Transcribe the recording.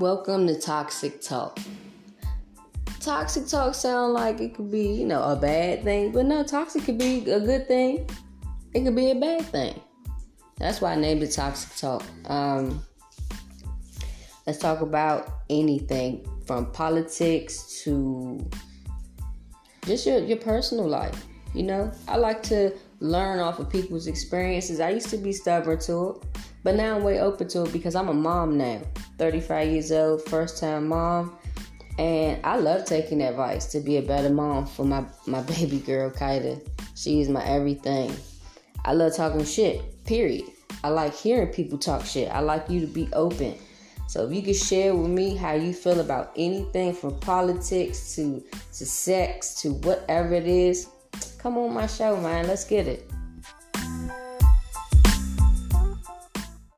Welcome to Toxik Talk. Toxik talk sound like it could be, you know, a bad thing, but no, toxic could be a good thing. It could be a bad thing. That's why I named it Toxik Talk. Um, let's talk about anything from politics to just your, your personal life. You know, I like to learn off of people's experiences. I used to be stubborn to it, but now I'm way open to it because I'm a mom now. 35 years old, first time mom. And I love taking advice to be a better mom for my, my baby girl, Kaida. She is my everything. I love talking shit, period. I like hearing people talk shit. I like you to be open. So if you can share with me how you feel about anything from politics to to sex to whatever it is, come on my show, man. Let's get it.